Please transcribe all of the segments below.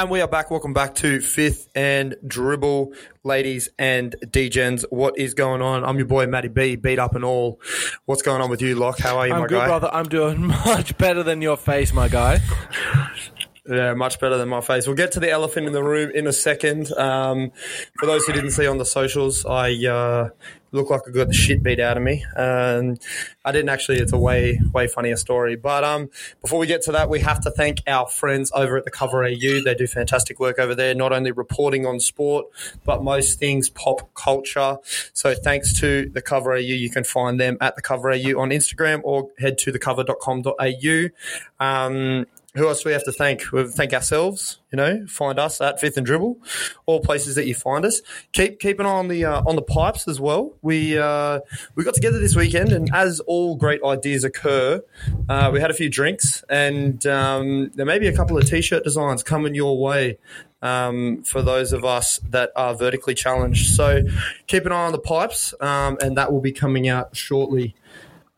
And we are back. Welcome back to Fifth and Dribble, ladies and DGens. What is going on? I'm your boy Matty B, beat up and all. What's going on with you, Locke? How are you, I'm my good, guy? brother. I'm doing much better than your face, my guy. Yeah, much better than my face. We'll get to the elephant in the room in a second. Um, for those who didn't see on the socials, I uh, look like I got the shit beat out of me. Um, I didn't actually. It's a way way funnier story. But um, before we get to that, we have to thank our friends over at the Cover AU. They do fantastic work over there, not only reporting on sport, but most things pop culture. So thanks to the Cover AU. You can find them at the Cover AU on Instagram or head to thecover.com.au. Um, who else do we have to thank? We thank ourselves. You know, find us at Fifth and Dribble, all places that you find us. Keep keep an eye on the uh, on the pipes as well. We uh, we got together this weekend, and as all great ideas occur, uh, we had a few drinks, and um, there may be a couple of t-shirt designs coming your way. Um, for those of us that are vertically challenged, so keep an eye on the pipes, um, and that will be coming out shortly.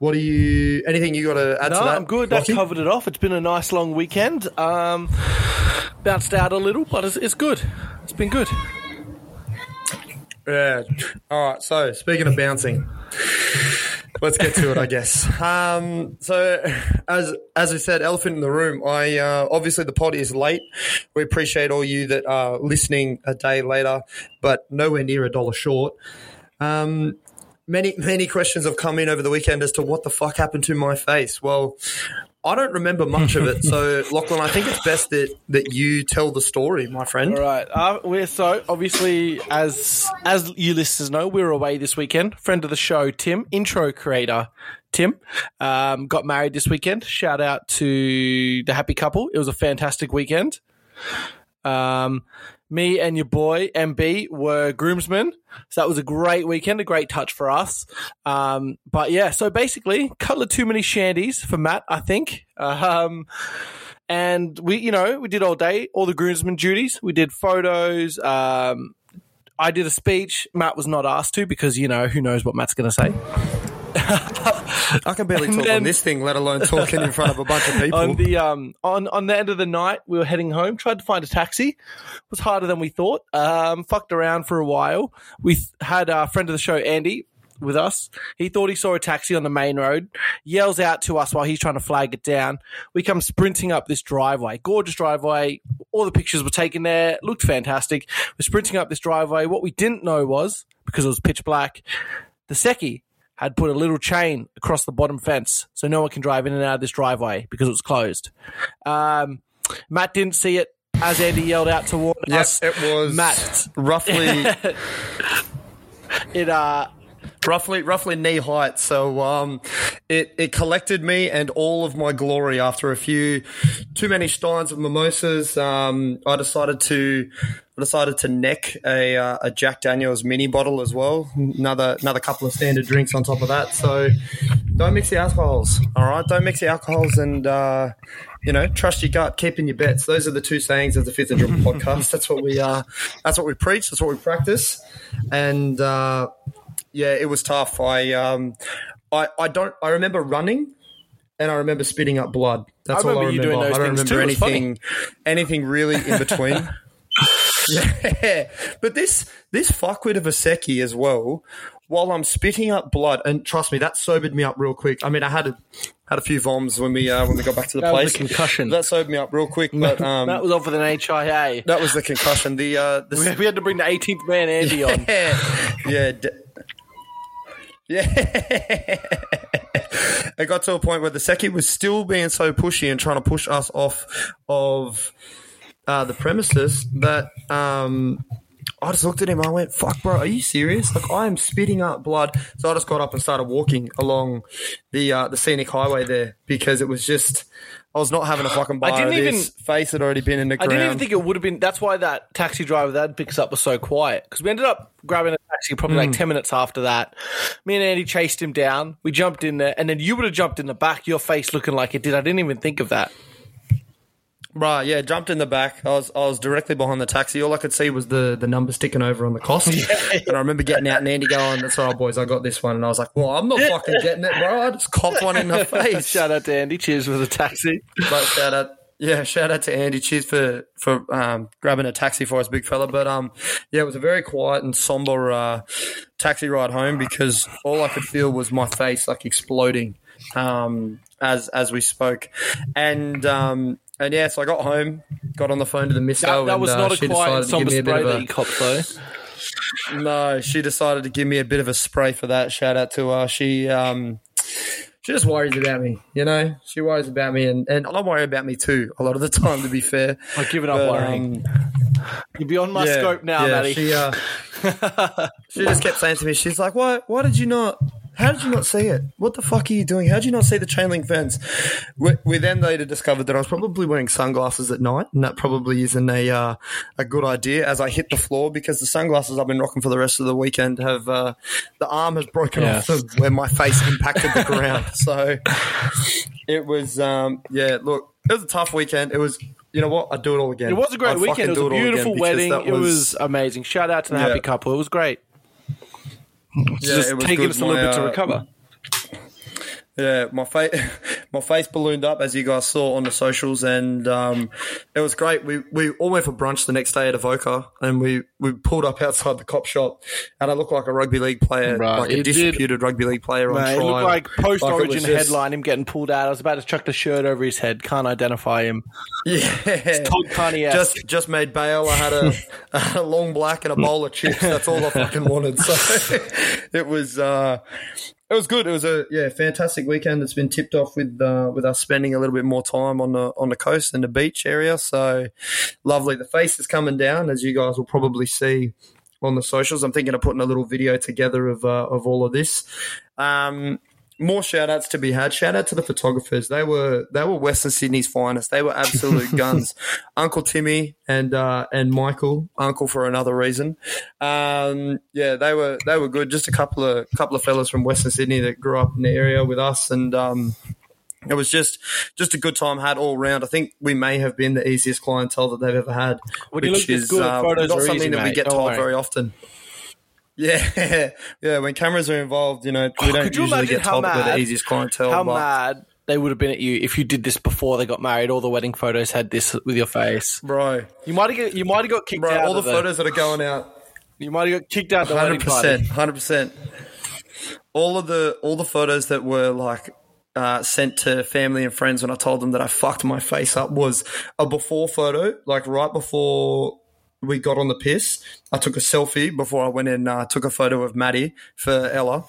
What do you? Anything you got to add No, to that? I'm good. That covered it off. It's been a nice long weekend. Um, bounced out a little, but it's, it's good. It's been good. Yeah. All right. So speaking of bouncing, let's get to it. I guess. Um, so as as I said, elephant in the room. I uh, obviously the pod is late. We appreciate all you that are listening a day later, but nowhere near a dollar short. Um, many many questions have come in over the weekend as to what the fuck happened to my face. Well. I don't remember much of it, so Lachlan, I think it's best that, that you tell the story, my friend. All right. Uh, we're so obviously as as you listeners know, we were away this weekend. Friend of the show, Tim, intro creator. Tim um, got married this weekend. Shout out to the happy couple. It was a fantastic weekend. Um, me and your boy MB were groomsmen, so that was a great weekend, a great touch for us. Um, but yeah, so basically, couple of too many shandies for Matt, I think. Um, and we, you know, we did all day, all the groomsmen duties. We did photos. Um, I did a speech. Matt was not asked to because you know who knows what Matt's going to say. I can barely And talk on this thing, let alone talking in front of a bunch of people. on the um on on the end of the night we were heading home tried to find a taxi. It was harder than we thought. Um fucked around for a while. We had a friend of the show andy with us. He thought he saw a taxi on the main road. Yells out to us while he's trying to flag it down. We come sprinting up this driveway. Gorgeous driveway. All the pictures were taken there. Looked fantastic. We're sprinting up this driveway. What we didn't know was because it was pitch black the secchi had put a little chain across the bottom fence so no one can drive in and out of this driveway because it was closed. Um, Matt didn't see it as Andy yelled out to warn us. Yes, it was Matt. roughly It uh, roughly roughly knee height. So um, it it collected me and all of my glory after a few too many steins of mimosas. Um, I decided to decided to neck a uh, a Jack Daniels mini bottle as well. Another another couple of standard drinks on top of that. So don't mix the alcohols. All right, don't mix the alcohols and. Uh, you know, trust your gut, keep in your bets. Those are the two sayings of the Fifth and Dribble podcast. That's what we uh, that's what we preach. That's what we practice. And uh, yeah, it was tough. I um, I I don't. I remember running, and I remember spitting up blood. That's I all I remember you doing those I don't things remember too. Anything anything really in between. yeah, but this this fuckwit of a Seki as well. While I'm spitting up blood, and trust me, that sobered me up real quick. I mean, I had a had a few voms when we uh, when we got back to the That was place. the concussion. That sobered me up real quick, but um, that was off with an HIA. that was the concussion. The uh, the We had to bring the 18th man Andy on. yeah, yeah, d- yeah. it got to a point where the Seki was still being so pushy and trying to push us off of uh, the premises that um, I just looked at him. I went, "Fuck, bro, are you serious? Like, I am spitting up blood." So I just got up and started walking along the uh, the scenic highway there because it was just. I was not having a fucking bar. didn't even- face had already been in the ground. I ground. didn't even think it would have been. That's why that taxi driver that picks up was so quiet because we ended up grabbing a taxi probably Hmm. like ten minutes after that. Me and Andy chased him down. We jumped in there, and then you would have jumped in the back. Your face looking like it did. I didn't even think of that. Right, yeah, jumped in the back. I was I was directly behind the taxi. All I could see was the the number sticking over on the cost. And I remember getting out and Andy going, "That's all right, boys, I got this one." And I was like, "Well, I'm not fucking getting it, bro. I just copped one in the face." Shout out to Andy. Cheers for the taxi. But shout out, Yeah, shout out to Andy. Cheers for for um, grabbing a taxi for us, big fella. But um, yeah, it was a very quiet and somber uh, taxi ride home because all I could feel was my face like exploding um, as as we spoke, and um, and yeah, so I got home, got on the phone to the misso. That, that and, was uh, not a she quiet somber give a spray that you copped, though. no, she decided to give me a bit of a spray for that. Shout out to her. She um she just worries about me, you know. She worries about me, and, and I worry about me too a lot of the time. To be fair, I've given up But, worrying. um, You're beyond my yeah, scope now, yeah, Matty. She uh, she just kept saying to me, she's like, "Why? Why did you not? How did you not see it? What the fuck are you doing? How did you not see the chain link fence?" We, we then later discovered that I was probably wearing sunglasses at night, and that probably isn't a uh, a good idea. As I hit the floor, because the sunglasses I've been rocking for the rest of the weekend have uh, the arm has broken Yeah. off them where my face impacted the ground. So it was, um, yeah. Look, it was a tough weekend. It was. You know what? I'd do it all again. It was a great I'd weekend. It was a beautiful wedding. It was amazing. Shout out to the Yeah. happy couple. It was great. Yeah, Just it was taking us a little My, bit to uh, recover. Yeah, my face, my face ballooned up as you guys saw on the socials, and um, it was great. We we all went for brunch the next day at Avoca, and we, we pulled up outside the cop shop, and I looked like a rugby league player, Right, like a it did. disputed rugby league player on Mate, it looked like post Like, origin just- headline, him getting pulled out. I was about to chuck the shirt over his head. Can't identify him. Yeah, Todd Carney just just made bail. I had a, I had a long black and a bowl of chips. That's all I fucking wanted. So it was uh, it was good. It was a yeah fantastic weekend. It's been tipped off with uh, with us spending a little bit more time on the on the coast and the beach area. So lovely. The face is coming down, as you guys will probably see on the socials. I'm thinking of putting a little video together of uh, of all of this. Um, more shout outs to be had. Shout out to the photographers. They were they were Western Sydney's finest. They were absolute guns. Uncle Timmy and uh, and Michael, Uncle for another reason. Um, yeah, they were they were good. Just a couple of couple of fellas from Western Sydney that grew up in the area with us, and um, it was just just a good time had all round. I think we may have been the easiest clientele that they've ever had, When which is good, uh, not something easy, that we get told very often. Yeah, yeah. When cameras are involved, you know, we Oh, don't usually get told that we're mad- the easiest clientele. How but, mad they would have been at you if you did this before they got married. All the wedding photos had this with your face. bro, You might have got, you might have got kicked bro, out. all the the, photos that are going out, You might have got kicked out Hundred percent, hundred percent. All of the all the photos that were like uh, sent to family and friends when I told them that I fucked my face up was a before photo, like right before we got on the piss. I took a selfie before I went in. Uh, took a photo of Maddie for Ella,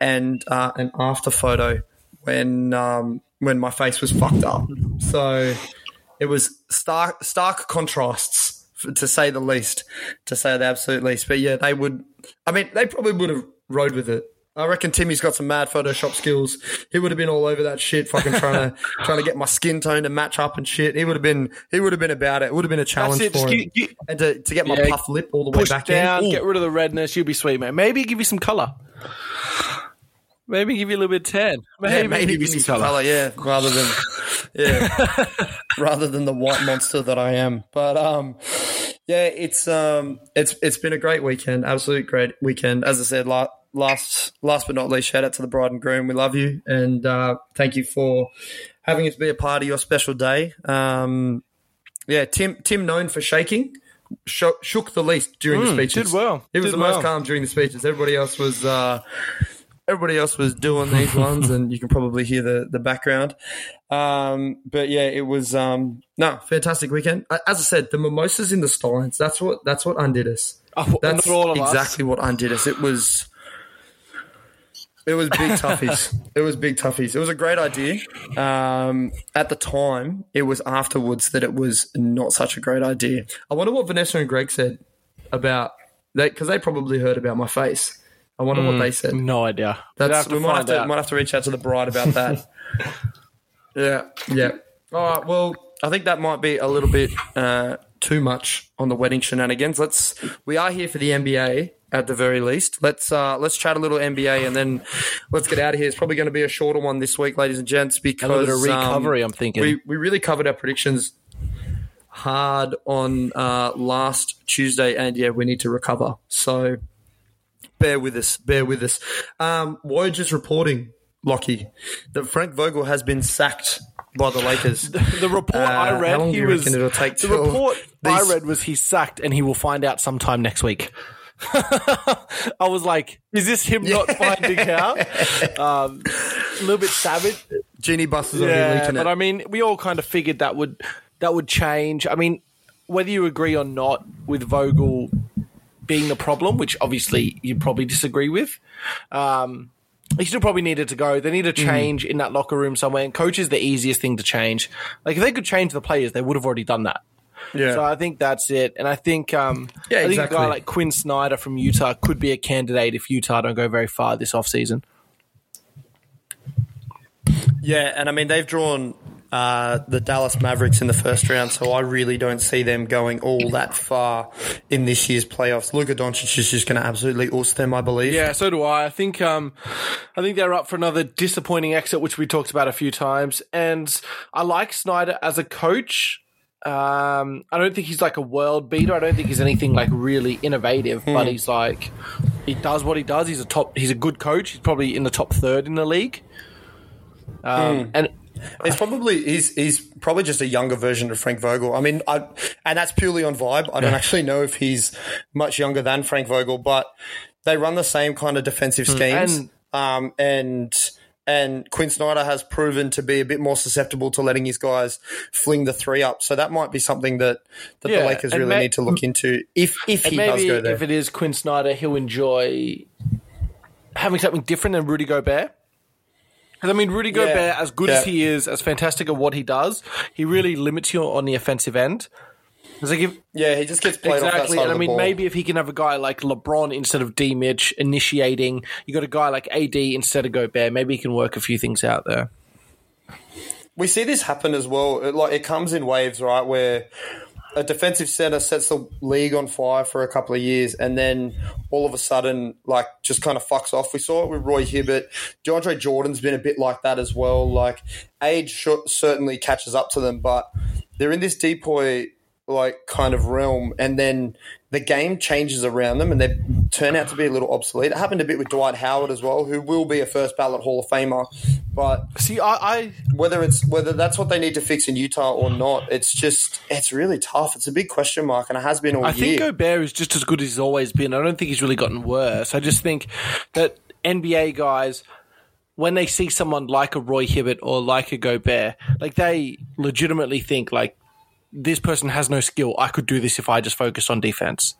and uh, an after photo when um, when my face was fucked up. So it was stark stark contrasts to say the least, to say the absolute least. But yeah, they would. I mean, they probably would have rode with it. I reckon Timmy's got some mad Photoshop skills. He would have been all over that shit, fucking trying to trying to get my skin tone to match up and shit. He would have been he would have been about it. It would have been a challenge for him. get, get, and to, to get my Yeah, puff lip all the way back down, in. Get rid of the redness. You'll be sweet, man. Maybe give you some color. Maybe give you a little bit of tan. Maybe, Yeah, maybe give you some some color. colour, yeah, rather than yeah, rather than the white monster that I am. But um, yeah, it's um, it's it's been a great weekend, absolute great weekend. As I said, la- last last but not least, shout out to the bride and groom. We love you, and uh, thank you for having us be a part of your special day. Um, yeah, Tim Tim known for shaking. Shook, the least during the Mm, speeches. did well, He was did the most calm during the speeches. Everybody else was uh, everybody else was doing these ones, and you can probably hear the the background. Um, but yeah, it was um, no fantastic weekend. As I said, the mimosas in the Steins. That's what that's what undid us. Oh, That's all of us. exactly what undid us. It was. It was big toughies. it was big toughies. It was a great idea. Um, at the time, it was afterwards that it was not such a great idea. I wonder what Vanessa and Greg said about that because they probably heard about my face. I wonder what they said. No idea. That's, We'd have to we might have to, might have to reach out to the bride about that. yeah, yeah. All right. Well, I think that might be a little bit uh, too much on the wedding shenanigans. Let's. We are here for the NBA at the very least. Let's uh, let's chat a little NBA and then let's get out of here. It's probably going to be a shorter one this week, ladies and gents, because a little bit of um, recovery. I'm thinking. we we really covered our predictions hard on uh, last Tuesday, and yeah, we need to recover. So bear with us, bear with us. Um, Woj is reporting, Lockie, that Frank Vogel has been sacked by the Lakers. The report I Uh, read, how he was. the report I read was he's sacked, and he will find out sometime next week. I was like, "Is this him not finding out?" Um, a little bit savage. Genie Busters will be Yeah, leaking but. I mean, we all kind of figured that would that would change. I mean, whether you agree or not with Vogel being the problem, which obviously you probably disagree with, um, he still probably needed to go. They need Mm. a change in that locker room somewhere. And coach is the easiest thing to change. Like if they could change the players, they would have already done that. Yeah. So I think that's it. And I think, um, Yeah, I think exactly. a guy like Quin Snyder from Utah could be a candidate if Utah don't go very far this offseason. Yeah, and I mean they've drawn uh, the Dallas Mavericks in the first round, so I really don't see them going all that far in this year's playoffs. Luka Doncic is just going to absolutely oust them, I believe. Yeah, so do I. I think um, I think they're up for another disappointing exit, which we talked about a few times. And I like Snyder as a coach. Um, I don't think he's like a world beater. I don't think he's anything like really innovative, but he's like he does what he does. He's a top. He's a good coach. He's probably in the top third in the league. Um, and He's probably he's he's probably just a younger version of Frank Vogel. I mean, I, and that's purely on vibe. I don't actually know if he's much younger than Frank Vogel, but they run the same kind of defensive schemes. And- um, and and Quin Snyder has proven to be a bit more susceptible to letting his guys fling the three up. So that might be something that, that Yeah, the Lakers really ma- need to look into if if he does go there. if it is Quin Snyder, he'll enjoy having something different than Rudy Gobert. Because I mean, Rudy Yeah. Gobert, as good as he is, as fantastic at what he does, he really limits you on the offensive end. Like if, yeah, he just gets played off that exactly, side and of I mean, ball. maybe if he can have a guy like LeBron instead of D. Mitch initiating, you got a guy like AD instead of Gobert. Maybe he can work a few things out there. we see this happen as well. It, like it comes in waves, right? Where a defensive center sets the league on fire for a couple of years, and then all of a sudden, like, just kind of fucks off. We saw it with Roy Hibbert. DeAndre Jordan's been a bit like that as well. Like, age sh- certainly catches up to them, but they're in this DPOY like kind of realm, and then the game changes around them, and they turn out to be a little obsolete. It happened a bit with Dwight Howard as well, who will be a first ballot Hall of Famer, but See, I, I whether it's whether that's what they need to fix in Utah or not, it's just it's really tough. It's a big question mark, and it has been all year. I year. think Gobert is just as good as he's always been. I don't think he's really gotten worse. I just think that NBA guys, when they see someone like a Roy Hibbert or like a Gobert, like they legitimately think like this person has no skill. I could do this if I just focused on defense.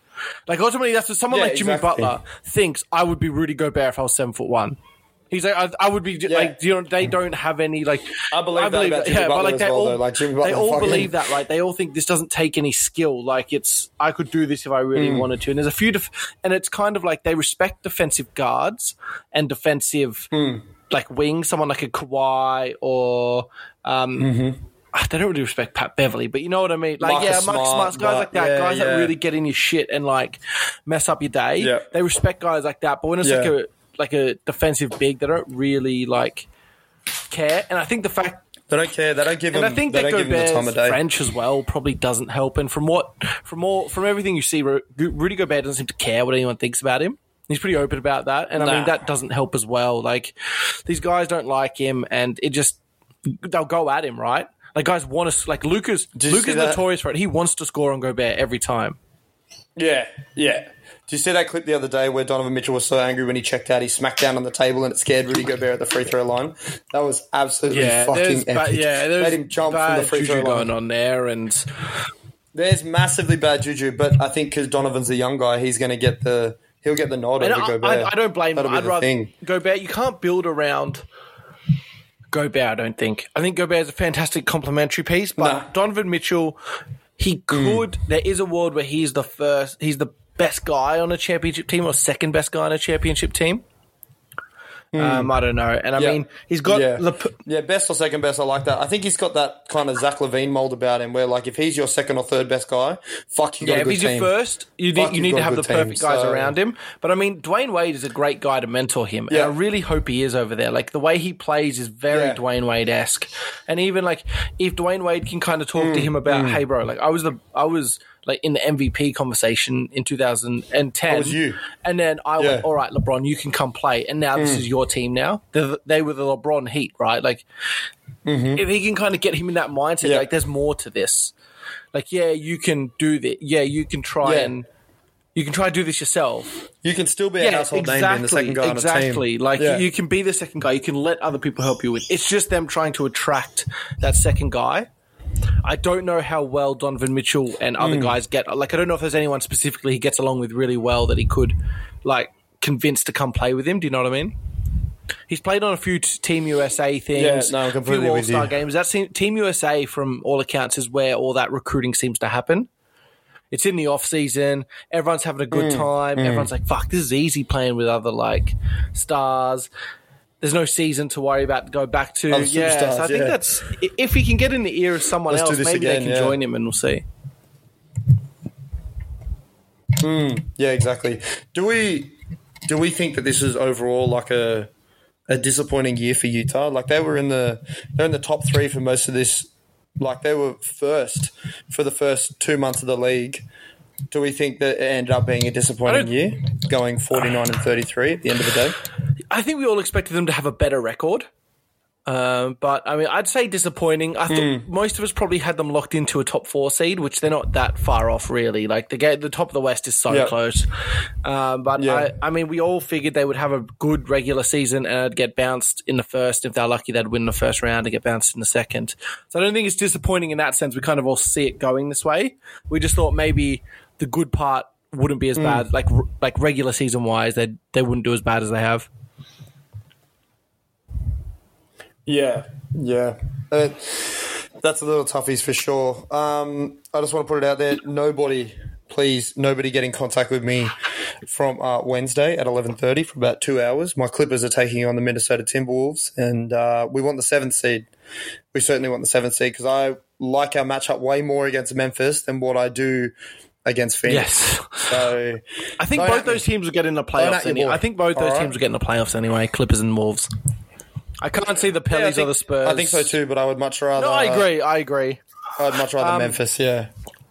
Like ultimately, that's what someone Yeah, like Jimmy exactly. Butler thinks. I would be Rudy Gobert if I was seven foot one. He's like, I, I would be like, you know, they don't have any like. I believe that about Jimmy Butler as they well, all, though. Like, Jimmy Butler they all fucking- believe that, right? They all think this doesn't take any skill. Like it's, I could do this if I really Hmm. wanted to. And there's a few, def- and it's kind of like they respect defensive guards and defensive Hmm. like wings. Someone like a Kawhi or. um Mm-hmm. They don't really respect Pat Beverley, but you know what I mean. Like, Marcus yeah, Marcus Smart, guys but- like that, yeah, guys that really get in your shit and like mess up your day. Yeah. They respect guys like that, but when it's like a like a defensive big, they don't really like care. And I think the fact they don't care. They don't give and him. I think they that don't the time of day. French as well probably doesn't help. And from what, from all, from everything you see, Ru- Rudy Gobert doesn't seem to care what anyone thinks about him. He's pretty open about that, and I mean that doesn't help as well. Like these guys don't like him, and it just they'll go at him, right? Like guys want to like Luka's. Did Luka's notorious for it. He wants to score on Gobert every time. Yeah, yeah. Did you see that clip the other day where Donovan Mitchell was so angry when he checked out? He smacked down on the table and it scared Rudy Gobert at the free throw line. That was absolutely Yeah, fucking epic. ba- yeah, there's Made him jump from the free juju throw line. going on there, and There's massively bad juju, but I think because Donovan's a young guy, he's going to get the he'll get the nod And over I, Gobert. I, I don't blame That'll him. be I'd the rather thing. Gobert. You can't build around Gobert. I don't think. I think Gobert is a fantastic complementary piece, but Nah. Mm. Donovan Mitchell, he could. There is a world where he's the first. He's the best guy on a championship team or second best guy on a championship team. Um, I don't know, and I Hmm. Yeah. mean, he's got yeah. yeah, best or second best. I like that. I think he's got that kind of Zach LaVine mold about him, where like if he's your second or third best guy, fuck you. Got Yeah, a if he's team. your first, you Fuck, need, you need to have the team, perfect guys so- around him. But I mean, Dwyane Wade is a great guy to mentor him, Yeah. and I really hope he is over there. Like the way he plays is very Yeah. Dwyane Wade esque, and even like if Dwyane Wade can kind of talk to Mm, him about, hey, bro, like I was the I was like in the MVP conversation in 2010. That was you. And then I Yeah. went, all right, LeBron, you can come play. And now this hmm. is your team now. They're, they were the LeBron Heat, right? Like, mm-hmm. if he can kind of get him in that mindset, Yeah. like, there's more to this. Like, yeah, you can do this. Yeah, you can try Yeah. and you can try to do this yourself. You can still be a household name being the second guy exactly. on a team. Like you can be the second guy. You can let other people help you with. It's just them trying to attract that second guy. I don't know how well Donovan Mitchell and other Hmm. guys get. Like I don't know if there's anyone specifically he gets along with really well that he could like convince to come play with him. Do you know what I mean? He's played on a few Team USA things, Yeah, no, a few All Star games. That seem, Team USA, from all accounts, is where all that recruiting seems to happen. It's in the off season. Everyone's having a good Mm, time. Everyone's like, "Fuck, this is easy playing with other like stars." There's no season to worry about to go back to. Other yeah, so I superstars, think that's if he can get in the ear of someone Let's else, maybe again, they can yeah. join him, and we'll see. Hmm, yeah, exactly. Do we do we think that this is overall like a a disappointing year for Utah? Like they were in the they're in the top three for most of this. Like they were first for the first two months of the league. Do we think that it ended up being a disappointing year, going forty nine and thirty three at the end of the day? I think we all expected them to have a better record. Um, but I mean, I'd say disappointing. I thought most of us probably had them locked into a top four seed, which they're not that far off, really. Like the the top of the West is so Yeah. close. Um, but Yeah. I, I mean, we all figured they would have a good regular season and get bounced in the first. If they're lucky, they'd win the first round and get bounced in the second. So I don't think it's disappointing in that sense. We kind of all see it going this way. We just thought maybe the good part wouldn't be as Hmm. bad, like like regular season wise, they they wouldn't do as bad as they have. Yeah, yeah. Uh, that's a little toughies for sure. Um, I just want to put it out there. Nobody, please, nobody get in contact with me from uh, Wednesday at eleven thirty for about two hours. My Clippers are taking on the Minnesota Timberwolves, and uh, we want the seventh seed. We certainly want the seventh seed because I like our matchup way more against Memphis than what I do against Phoenix. Yes. So I think both me. those teams will get in the playoffs. Anyway. I think both those right. teams will get in the playoffs anyway. Clippers and Wolves. I can't see the yeah, I or the Spurs. I think so too, but I would much rather. No, I agree. I agree. I'd much rather Memphis. Yeah.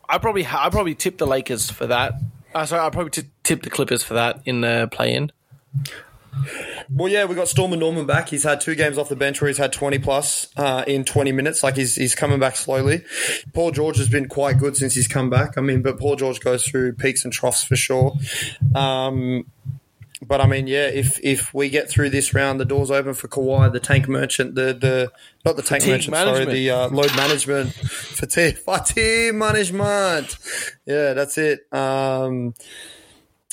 I probably I probably tip the Lakers for that. Uh, sorry, I probably t- tip the Clippers for that in the play-in. Well, yeah, we got Storm and Norman back. He's had two games off the bench where he's had 20 plus uh, in 20 minutes. Like he's, he's coming back slowly. Paul George has been quite good since he's come back. I mean, but Paul George goes through peaks and troughs for sure. Um, but I mean, yeah, if if we get through this round, the doors open for Kawhi, the tank merchant, the the not the tank Fatigue merchant, management. sorry, the uh, load management, fatigue, fatigue management. Yeah, that's it. Um,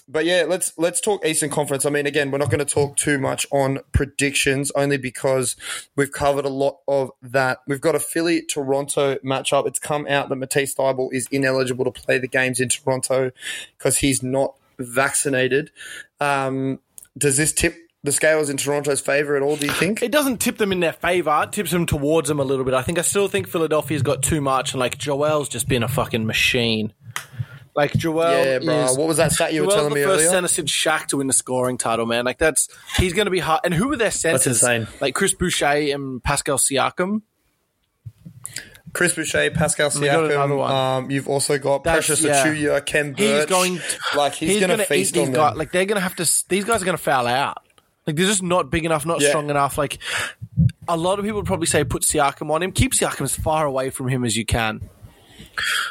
but yeah, let's let's talk Eastern Conference. I mean, again, we're not going to talk too much on predictions, only because we've covered a lot of that. We've got a Philly Toronto matchup. It's come out that Matisse Thybulle is ineligible to play the games in Toronto because he's not vaccinated. Um, does this tip the scales in Toronto's favor at all? Do you think? It doesn't tip them in their favor. It tips them towards them a little bit. I think I still think Philadelphia's got too much, and like Joel's just been a fucking machine. Like Joel, Yeah, bro. is, What was that stat you were Joel's telling the me first earlier? center since Shaq to win the scoring title, man. Like that's he's going to be hard. And who were their centers? insane. Like Chris Boucher and Pascal Siakam. Chris Boucher, Pascal Siakam. Um, you've also got That's- Precious yeah. Achiuwa, Khem Birch. He's going. like he's, going to feast on guys. them. Like they're going to have to. These guys are going to foul out. Like they're just not big enough, not Yeah. strong enough. Like a lot of people would probably say put Siakam on him. Keep Siakam as far away from him as you can.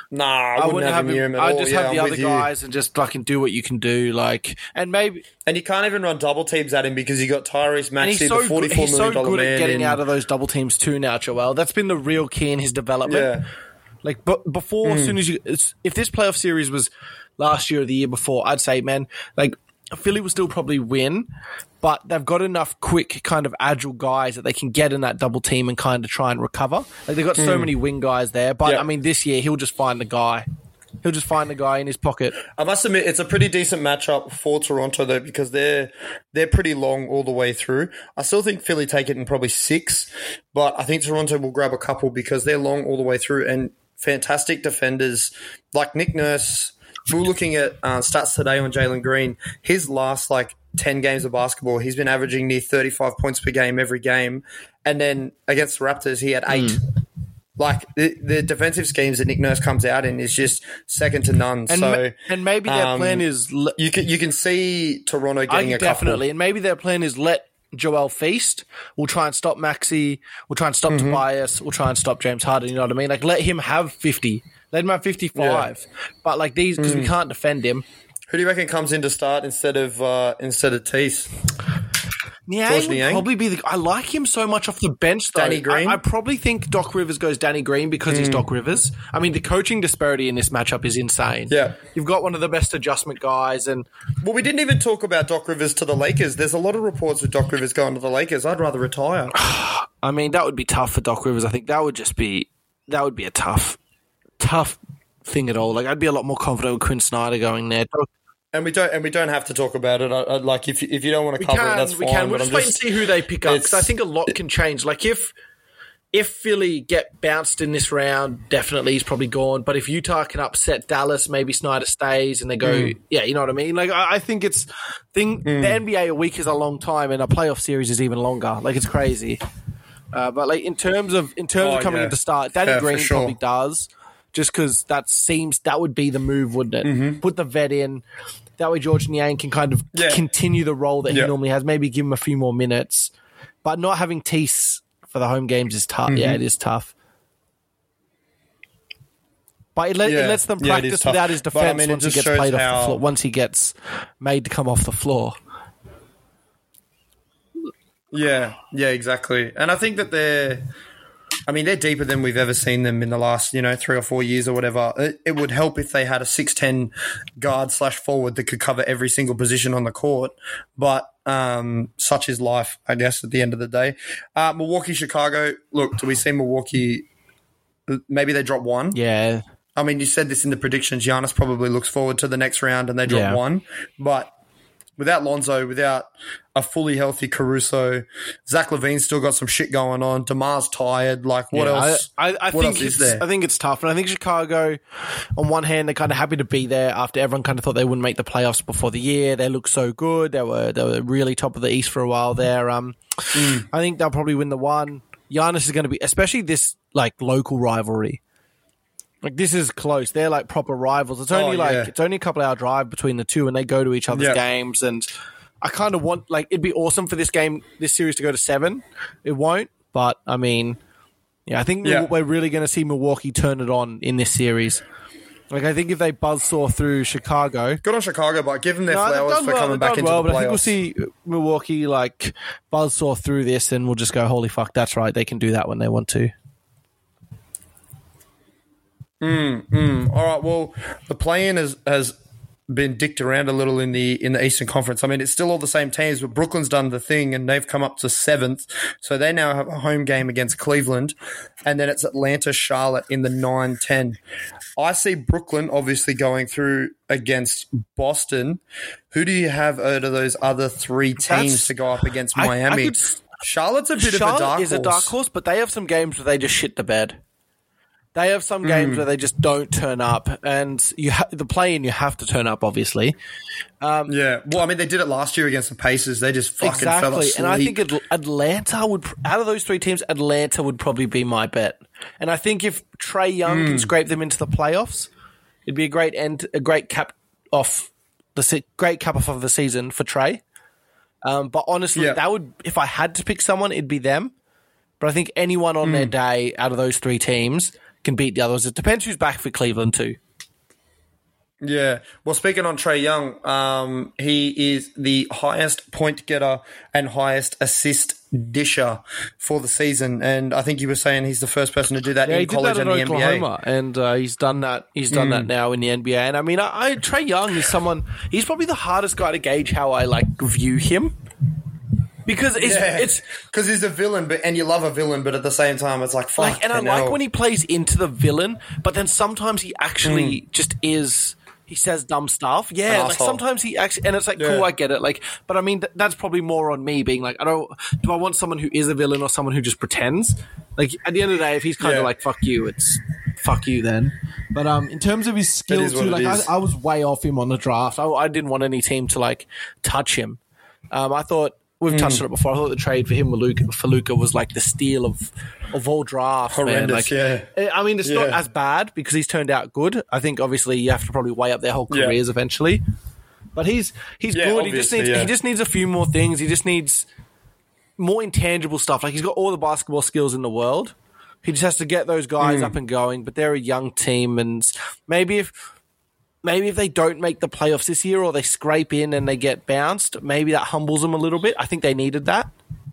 Nah, I wouldn't, have him him I'd just yeah, have the I'm other guys and just fucking do what you can do. Like, and maybe And you can't even run double teams at him because you got Tyrese Maxey, he's so the good, forty-four so million dollar good man. at getting in- out of those double teams too now, Joel. That's been the real key in his development. yeah, Like, but before, Hmm. as soon as you, if this playoff series was last year or the year before, I'd say, man, like Philly will still probably win, but they've got enough quick, kind of agile guys that they can get in that double team and kind of try and recover. Like they've got so many wing guys there, but Hmm. Yeah. I mean, this year he'll just find the guy. He'll just find the guy in his pocket. I must admit it's a pretty decent matchup for Toronto though because they're they're pretty long all the way through. I still think Philly take it in probably six, but I think Toronto will grab a couple because they're long all the way through and fantastic defenders like Nick Nurse. We were looking at uh, stats today on Jalen Green. His last like ten games of basketball, he's been averaging near thirty five points per game every game, and then against the Raptors he had eight. Like the, the defensive schemes that Nick Nurse comes out in is just second to none. And, so ma- and maybe their um, plan is le- you can you can see Toronto getting a definitely, and maybe their plan is let Joel feast. We'll try and stop Maxey. We'll try and stop Mm-hmm. Tobias. We'll try and stop James Harden. You know what I mean? Like let him have fifty. Him have fifty-five. But like these, because we Mm. can't defend him. Who do you reckon comes in to start instead of uh, instead of Tease? Niang would Niang? probably be the. I like him so much off the bench. Though. Danny Green? I, I probably think Doc Rivers goes Danny Green because Mm. he's Doc Rivers. I mean, the coaching disparity in this matchup is insane. Yeah. you've got one of the best adjustment guys, and Well, we didn't even talk about Doc Rivers to the Lakers. There's a lot of reports of Doc Rivers going to the Lakers. I'd rather retire. I mean that would be tough for Doc Rivers. I think that would just be that would be a tough, tough thing at all. Like I'd be a lot more confident with Quin Snyder going there. And we don't and we don't have to talk about it. I, I, like if you, if you don't want to cover can, it, that's we fine. can. We'll but just I'm wait and see who they pick up because I think a lot can change. Like if if Philly get bounced in this round, definitely he's probably gone. But if Utah can upset Dallas, maybe Snyder stays and they go. Mm. Yeah, you know what I mean. Like I, I think it's thing. The NBA a week is a long time, and a playoff series is even longer. Like it's crazy. Uh, but like in terms of in terms Oh, of coming yeah. into start, Danny Yeah, Green sure. probably does. Just because that seems that would be the move, wouldn't it? Mm-hmm. Put the vet in. That way, Georges Niang can kind of Yeah. continue the role that he normally has. Maybe give him a few more minutes, but not having Tease for the home games is tough. Mm-hmm. Yeah, it is tough. But it, let, it lets them Yeah, practice without his But, defense I mean, once he gets played off the floor. Once he gets made to come off the floor. Yeah, yeah, exactly. And I think that they're, I mean, they're deeper than we've ever seen them in the last, you know, three or four years or whatever. It, it would help if they had a six ten guard slash forward that could cover every single position on the court. But um, such is life, I guess. At the end of the day, uh, Milwaukee, Chicago. Look, do we see Milwaukee? Maybe they drop one. Yeah, I mean, you said this in the predictions. Giannis probably looks forward to the next round and they drop Yeah. one. But without Lonzo, without a fully healthy Caruso, Zach LaVine's still got some shit going on. DeMar's tired. Like, what Yeah, else? I, I, I what think else is it's, there? I think it's tough, and I think Chicago, on one hand, they're kind of happy to be there after everyone kind of thought they wouldn't make the playoffs before the year. They look so good. They were they were really top of the East for a while there. Um, Mm. I think they'll probably win the one. Giannis is going to be, especially this like local rivalry. Like this is close. They're like proper rivals. It's only Oh, like yeah. it's only a couple hour drive between the two, and they go to each other's Yeah. games. And I kind of want like it'd be awesome for this game, this series to go to seven. It won't, but I mean, yeah, I think Yeah. we're really going to see Milwaukee turn it on in this series. Like I think if they buzzsaw through Chicago, Good on Chicago, but give them their no, flowers for well, coming back into well, the but I think we'll see Milwaukee like buzzsaw through this, and we'll just go, "Holy fuck, that's right, they can do that when they want to." Mm, mm. All right. Well, the play-in has has been dicked around a little in the in the Eastern Conference. I mean, it's still all the same teams, but Brooklyn's done the thing, and they've come up to seventh. So they now have a home game against Cleveland, and then it's Atlanta, Charlotte in the 9-10. I see Brooklyn obviously going through against Boston. Who do you have out of those other three teams That's- to go up against I- I Miami? could Charlotte's a bit Charlotte of a dark is a dark horse, but they have some games where they just shit the bed. They have some games Hmm. where they just don't turn up, and you ha- the play in you have to turn up, obviously. Yeah. Well, I mean, they did it last year against the Pacers. They just fucking fell exactly, asleep. and I think Atl- Atlanta would, out of those three teams, Atlanta would probably be my bet. And I think if Trae Young Hmm. can scrape them into the playoffs, it'd be a great end, a great cap off the se- great cap off of the season for Trae. Um, but honestly, Yeah. that would if I had to pick someone, it'd be them. But I think anyone on Hmm. their day out of those three teams can beat the others. It depends who's back for Cleveland too. Yeah. Well, speaking on Trae Young, um, he is the highest point getter and highest assist disher for the season. And I think you were saying he's the first person to do that Yeah, in he did college that and in the Oklahoma, and uh, he's done that. He's done Hmm. that now in the NBA. And I mean, I, I Trae Young is someone. He's probably the hardest guy to gauge how I like view him because it's NBA. it's because he's a villain, but and you love a villain, but at the same time, it's like fuck. like, and I like when he plays into the villain, but then sometimes he actually just is. He says dumb stuff. Yeah, Hmm. Like asshole. sometimes he actually, and it's like, Yeah. cool, I get it. Like, but I mean, th- that's probably more on me being like, I don't, do I want someone who is a villain or someone who just pretends? Like, at the end of the day, if he's kind of Yeah. like, fuck you, it's fuck you then. But um, in terms of his is what too, it like, I, is. I was way off him on the draft. I, I didn't want any team to like touch him. Um, I thought we've Hmm. touched on it before. I thought the trade for him Luka, for Luka was like the steal of of all drafts. man. Horrendous, Like, yeah. I mean, it's not as bad because he's turned out good. I think obviously you have to probably weigh up their whole Yeah. careers eventually. But he's he's Yeah, good. He just needs yeah. he just needs a few more things. He just needs more intangible stuff. Like he's got all the basketball skills in the world. He just has to get those guys Hmm. up and going. But they're a young team, and maybe if maybe if they don't make the playoffs this year or they scrape in and they get bounced, maybe that humbles them a little bit. I think they needed that.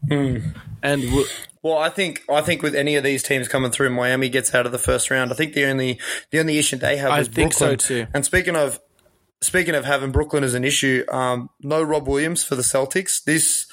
Hmm. And w- Well, I think I think with any of these teams coming through, Miami gets out of the first round. I think the only the only issue they have I is think so Brooklyn. too. And speaking of speaking of having Brooklyn as an issue, um, no Rob Williams for the Celtics. This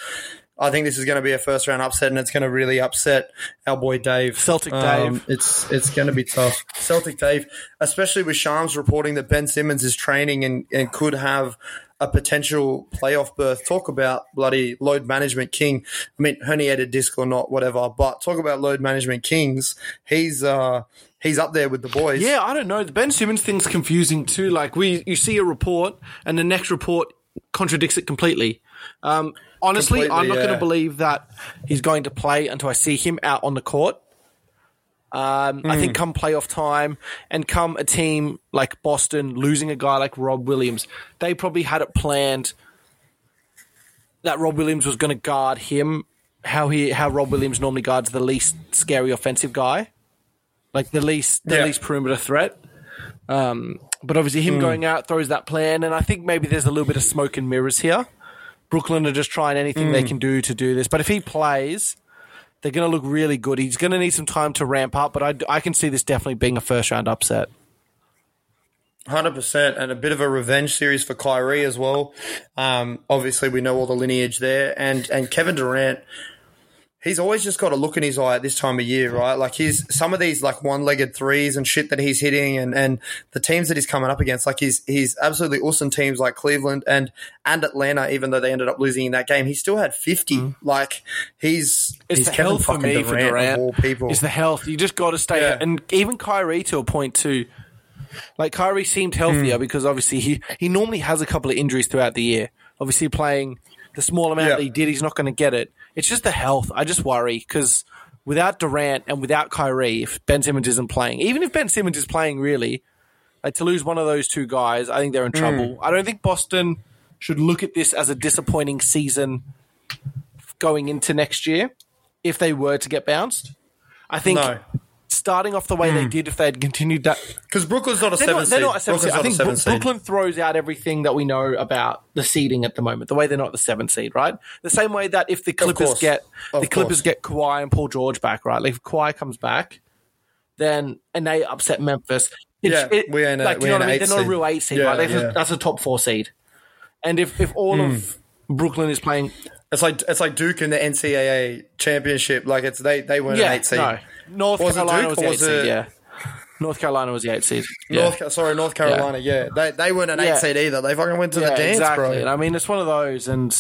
I think this is going to be a first round upset, and it's going to really upset our boy Dave. Celtic Um, Dave. it's it's going to be tough. Celtic Dave, especially with Shams reporting that Ben Simmons is training and, and could have a potential playoff berth. Talk about bloody load management king. I mean, herniated disc or not, whatever. But talk about load management kings. He's uh he's up there with the boys. yeah, I don't know. The Ben Simmons thing's confusing too. Like we, you see a report, and the next report contradicts it completely. Um, honestly, Completely, I'm not going to believe that he's going to play until I see him out on the court. Um, I Hmm. think come playoff time and come a team like Boston losing a guy like Rob Williams, they probably had it planned that Rob Williams was going to guard him how he how Rob Williams normally guards the least scary offensive guy, like the least the Yeah. least perimeter threat. Um, but obviously, him going out throws that plan, and I think maybe there's a little bit of smoke and mirrors here. Brooklyn are just trying anything they can do to do this, but if he plays, they're going to look really good. He's going to need some time to ramp up, but I, I can see this definitely being a first round upset. Hundred percent, and a bit of a revenge series for Kyrie as well. Um, obviously, we know all the lineage there, and and Kevin Durant. He's always just got a look in his eye at this time of year, right? Like he's some of these like one-legged threes and shit that he's hitting, and and the teams that he's coming up against, like he's he's absolutely awesome teams like Cleveland and and Atlanta. Even though they ended up losing in that game, he still had fifty. Like he's It's he's the Kevin health for fucking me for Durant, of all people. It's the health. You just got to stay. Yeah. And even Kyrie to a point too. Like Kyrie seemed healthier Hmm. because obviously he, he normally has a couple of injuries throughout the year. Obviously playing the small amount Yeah. that he did, he's not going to get it. It's just the health. I just worry because without Durant and without Kyrie, if Ben Simmons isn't playing, even if Ben Simmons is playing really, like to lose one of those two guys, I think they're in trouble. Hmm. I don't think Boston should look at this as a disappointing season going into next year if they were to get bounced. I think No. Starting off the way they did, if they had continued that, because Brooklyn's not a they're seven not, they're not a seven seed. I think Bro- seed. Brooklyn throws out everything that we know about the seeding at the moment. The way they're not the seven seed, right? The same way that if the Clippers get Of the Clippers course. get Kawhi and Paul George back, right? Like if Kawhi comes back, then and they upset Memphis. it's- Yeah, we ain't a- like, we you know what I mean? They're not a seed. real eight seed, Yeah, right? That's, yeah. a, that's a top four seed. And if if all Hmm. of Brooklyn is playing It's like it's like Duke in the NCAA championship. Like it's they they weren't yeah, an eight seed. no. North Was Carolina Duke was the eight seed, it- yeah. North Carolina was the eight seed. Yeah. North, sorry, North Carolina. Yeah, they they weren't an Yeah. eight seed either. They fucking went to the dance, exactly. bro. And I mean, it's one of those, and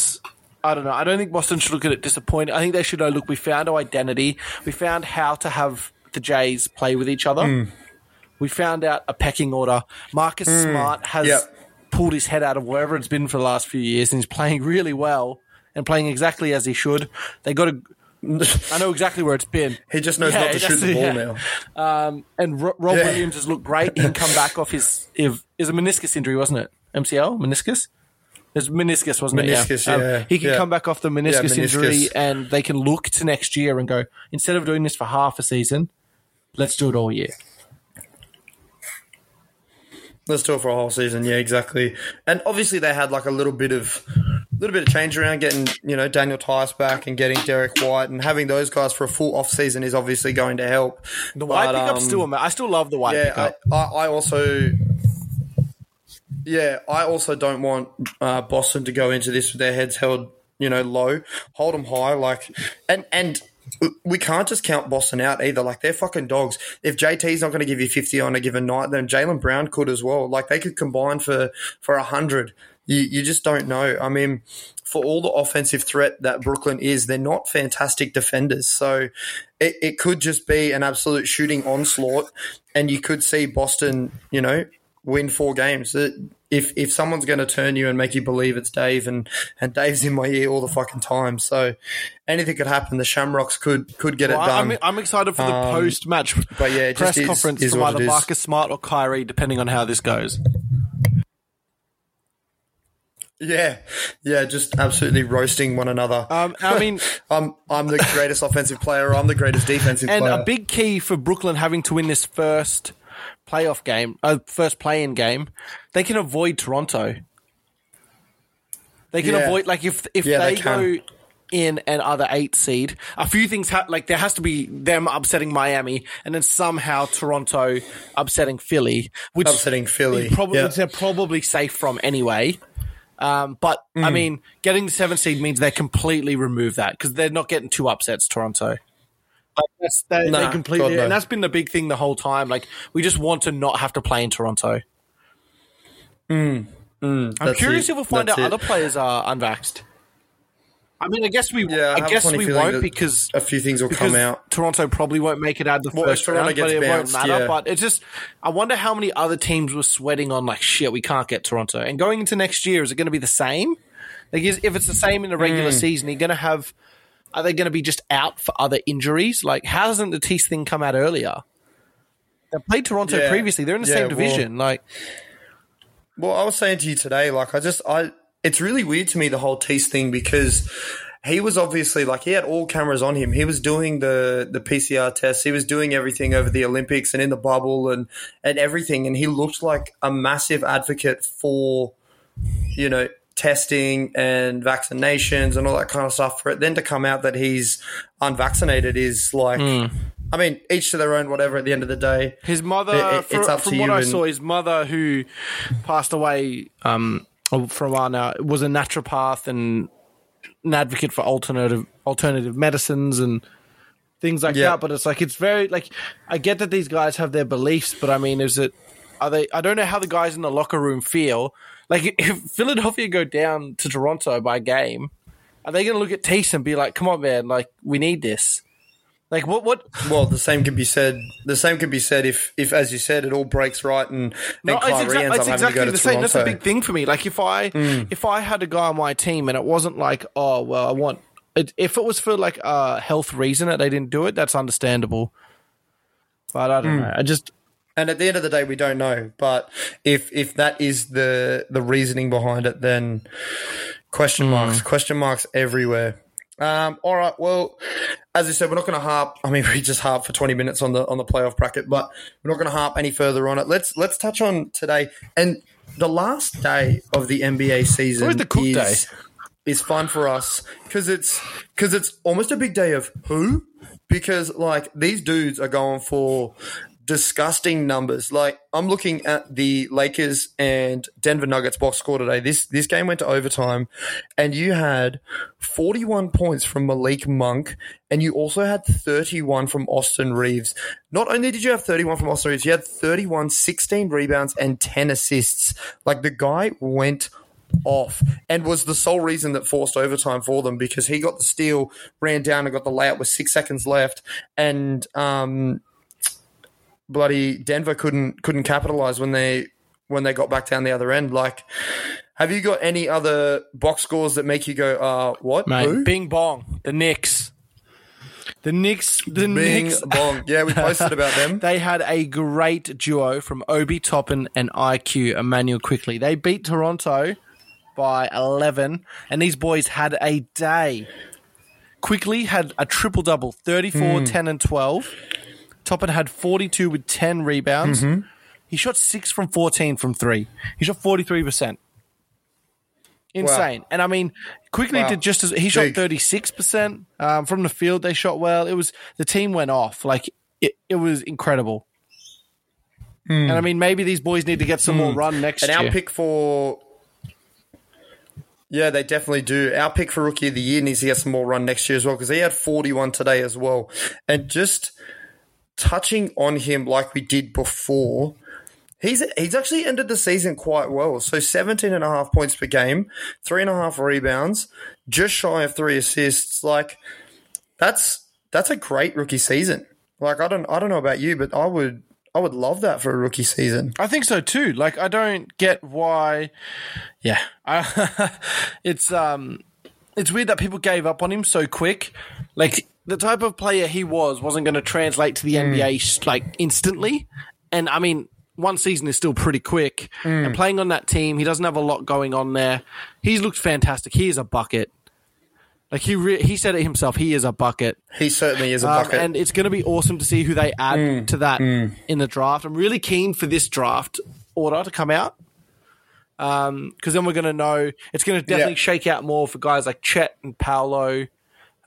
I don't know. I don't think Boston should look at it disappointed. I think they should know. Look, we found our identity. We found how to have the Jays play with each other. Hmm. We found out a pecking order. Marcus Smart has Yep. pulled his head out of wherever it's been for the last few years, and he's playing really well and playing exactly as he should. They got to. I know exactly where it's been. He just knows Yeah, not to shoot the ball yeah. now. Um, and Ro- Rob Yeah. Williams has looked great. He can come back off his if is a meniscus injury, wasn't it? MCL meniscus. It's meniscus, wasn't Meniscus, it? Um, yeah, he can yeah. come back off the meniscus, meniscus. injury, and they can look to next year and go instead of doing this for half a season, let's do it all year. Let's do it for a whole season. Yeah, exactly. And obviously they had like a little bit of little bit of change around getting you know Daniel Theis back and getting Derrick White and having those guys for a full off season is obviously going to help. The white But, pickup's um, still, I still love the white Yeah, pickup. I, I, I also. Yeah, I also don't want uh, Boston to go into this with their heads held, you know, low. Hold them high, like, and and we can't just count Boston out either. Like they're fucking dogs. If JT's not going to give you fifty on a given night, then Jaylen Brown could as well. Like they could combine for for a hundred. You you just don't know. I mean, for all the offensive threat that Brooklyn is, they're not fantastic defenders. So it, it could just be an absolute shooting onslaught, and you could see Boston, you know, win four games. If if someone's going to turn you and make you believe it's Dave, and and Dave's in my ear all the fucking time, so anything could happen. The Shamrocks could could get Well, it done. I'm, I'm excited for the Um, post match but yeah, press is- conference is from either. Marcus Smart or Kyrie, depending on how this goes. Yeah, yeah, just absolutely roasting one another. Um, I mean, I'm I'm the greatest offensive player. I'm the greatest defensive and player. a big key for Brooklyn having to win this first playoff game, uh, first play-in game, they can avoid Toronto. They can Yeah. avoid like if if Yeah, they, they go in an other eight seed, a few things ha- like there has to be them upsetting Miami, and then somehow Toronto upsetting Philly, which Upsetting Philly, probably yeah. which they're probably safe from anyway. Um, but I Mm. mean, getting the seventh seed means they completely remove that because they're not getting two upsets. Toronto. Like that's, they, they completely, no. and that's been the big thing the whole time. Like we just want to not have to play in Toronto. I'm curious it. if we'll find That's out it. other players are unvaxxed. I mean, I guess we, Yeah, I I, guess we won't because a few things will come out. Toronto probably won't make it out of the Well, first round, but it bounced, won't matter. yeah. But it's just, I wonder how many other teams were sweating on like shit. We can't get Toronto, and going into next year, is it going to be the same? Like, is, if it's the same in the regular Hmm. season, you're going to have. Are they going to be just out for other injuries? Like, how doesn't the Tease thing come out earlier? They played Toronto Yeah. previously. They're in the Yeah, same well- division. like, Well, I was saying to you today, like I just I it's really weird to me the whole Tease thing because he was obviously like he had all cameras on him. He was doing the the PCR tests. He was doing everything over the Olympics and in the bubble and and everything. And he looked like a massive advocate for you know testing and vaccinations and all that kind of stuff. For it then to come out that he's unvaccinated is like. I mean, each to their own. Whatever. At the end of the day, His mother, It- it- fr- it's up from to what I saw, his mother, who passed away um, for a while now, was a naturopath and an advocate for alternative alternative medicines and things like Yeah. that. But it's like it's very like I get that these guys have their beliefs, but I mean, is it are they? I don't know how the guys in the locker room feel. Like if Philadelphia go down to Toronto by game, are they going to look at Tease and be like, "Come on, man! Like we need this." Like what? What? Well, the same can be said. The same can be said if, if as you said, it all breaks right and, No, and Kyrie it's to exactly go to the same. That's a big thing for me. Like if I if I had a guy on my team and it wasn't like, oh well, I want it, if it was for like a health reason that they didn't do it, that's understandable. But I don't know. I just And at the end of the day, we don't know. But if if that is the the reasoning behind it, then question Hmm. marks, question marks everywhere. Um, all right. Well, as I said, we're not going to harp. I mean, we just harp for twenty minutes on the on the playoff bracket, but we're not going to harp any further on it. Let's let's touch on today and the last day of the NBA season. The cook is, day. is fun for us because it's because it's almost a big day of who because like these dudes are going for disgusting numbers. Like I'm looking at the Lakers and Denver Nuggets box score today. This this game went to overtime, and you had 41 points from Malik Monk, and you also had 31 from Austin Reaves. Not only did you have 31 from Austin Reaves, you had 31, 16 rebounds, and 10 assists. Like the guy went off and was the sole reason that forced overtime for them because he got the steal, ran down and got the layup with six seconds left, and um, bloody Denver couldn't couldn't capitalize when they when they got back down the other end. Like, have you got any other box scores that make you go, uh, what? mate, Who? Bing Bong, the Knicks, the Knicks, the Bing Knicks. bong. Yeah, we posted about them. They had a great duo from Obi Toppin and IQ Immanuel Quickley. They beat Toronto by 11, and these boys had a day. Quickly had a triple double 34, 10, and 12. Toppin had 42 with 10 rebounds. Mm-hmm. He shot 6 from 14 from 3. He shot 43%. Insane. And I mean, Quickley Wow. did just as he shot Big. 36% um, from the field. They shot well. It was the team went off. Like it, it was incredible. Hmm. And I mean, maybe these boys need to get some more hmm. run next year. And our pick for. Yeah, they definitely do. Our pick for rookie of the year needs to get some more run next year as well because he had 41 today as well. And just touching on him like we did before, he's he's actually ended the season quite well. So 17 and a half points per game, three and a half rebounds, just shy of three assists. Like that's that's a great rookie season. Like I don't I don't know about you, but I would I would love that for a rookie season. I think so too. Like I don't get why. Yeah, I, it's um, it's weird that people gave up on him so quick. Like the type of player he was wasn't going to translate to the NBA like instantly. And I mean, one season is still pretty quick. And playing on that team, he doesn't have a lot going on there. He's looked fantastic. He is a bucket. Like he re- he said it himself. He is a bucket. He certainly is a Um, bucket. and it's going to be awesome to see who they add Mm, to that in the draft. I'm really keen for this draft order to come out because then we're going to know it's going to definitely Yeah. shake out more for guys like Chet and Paolo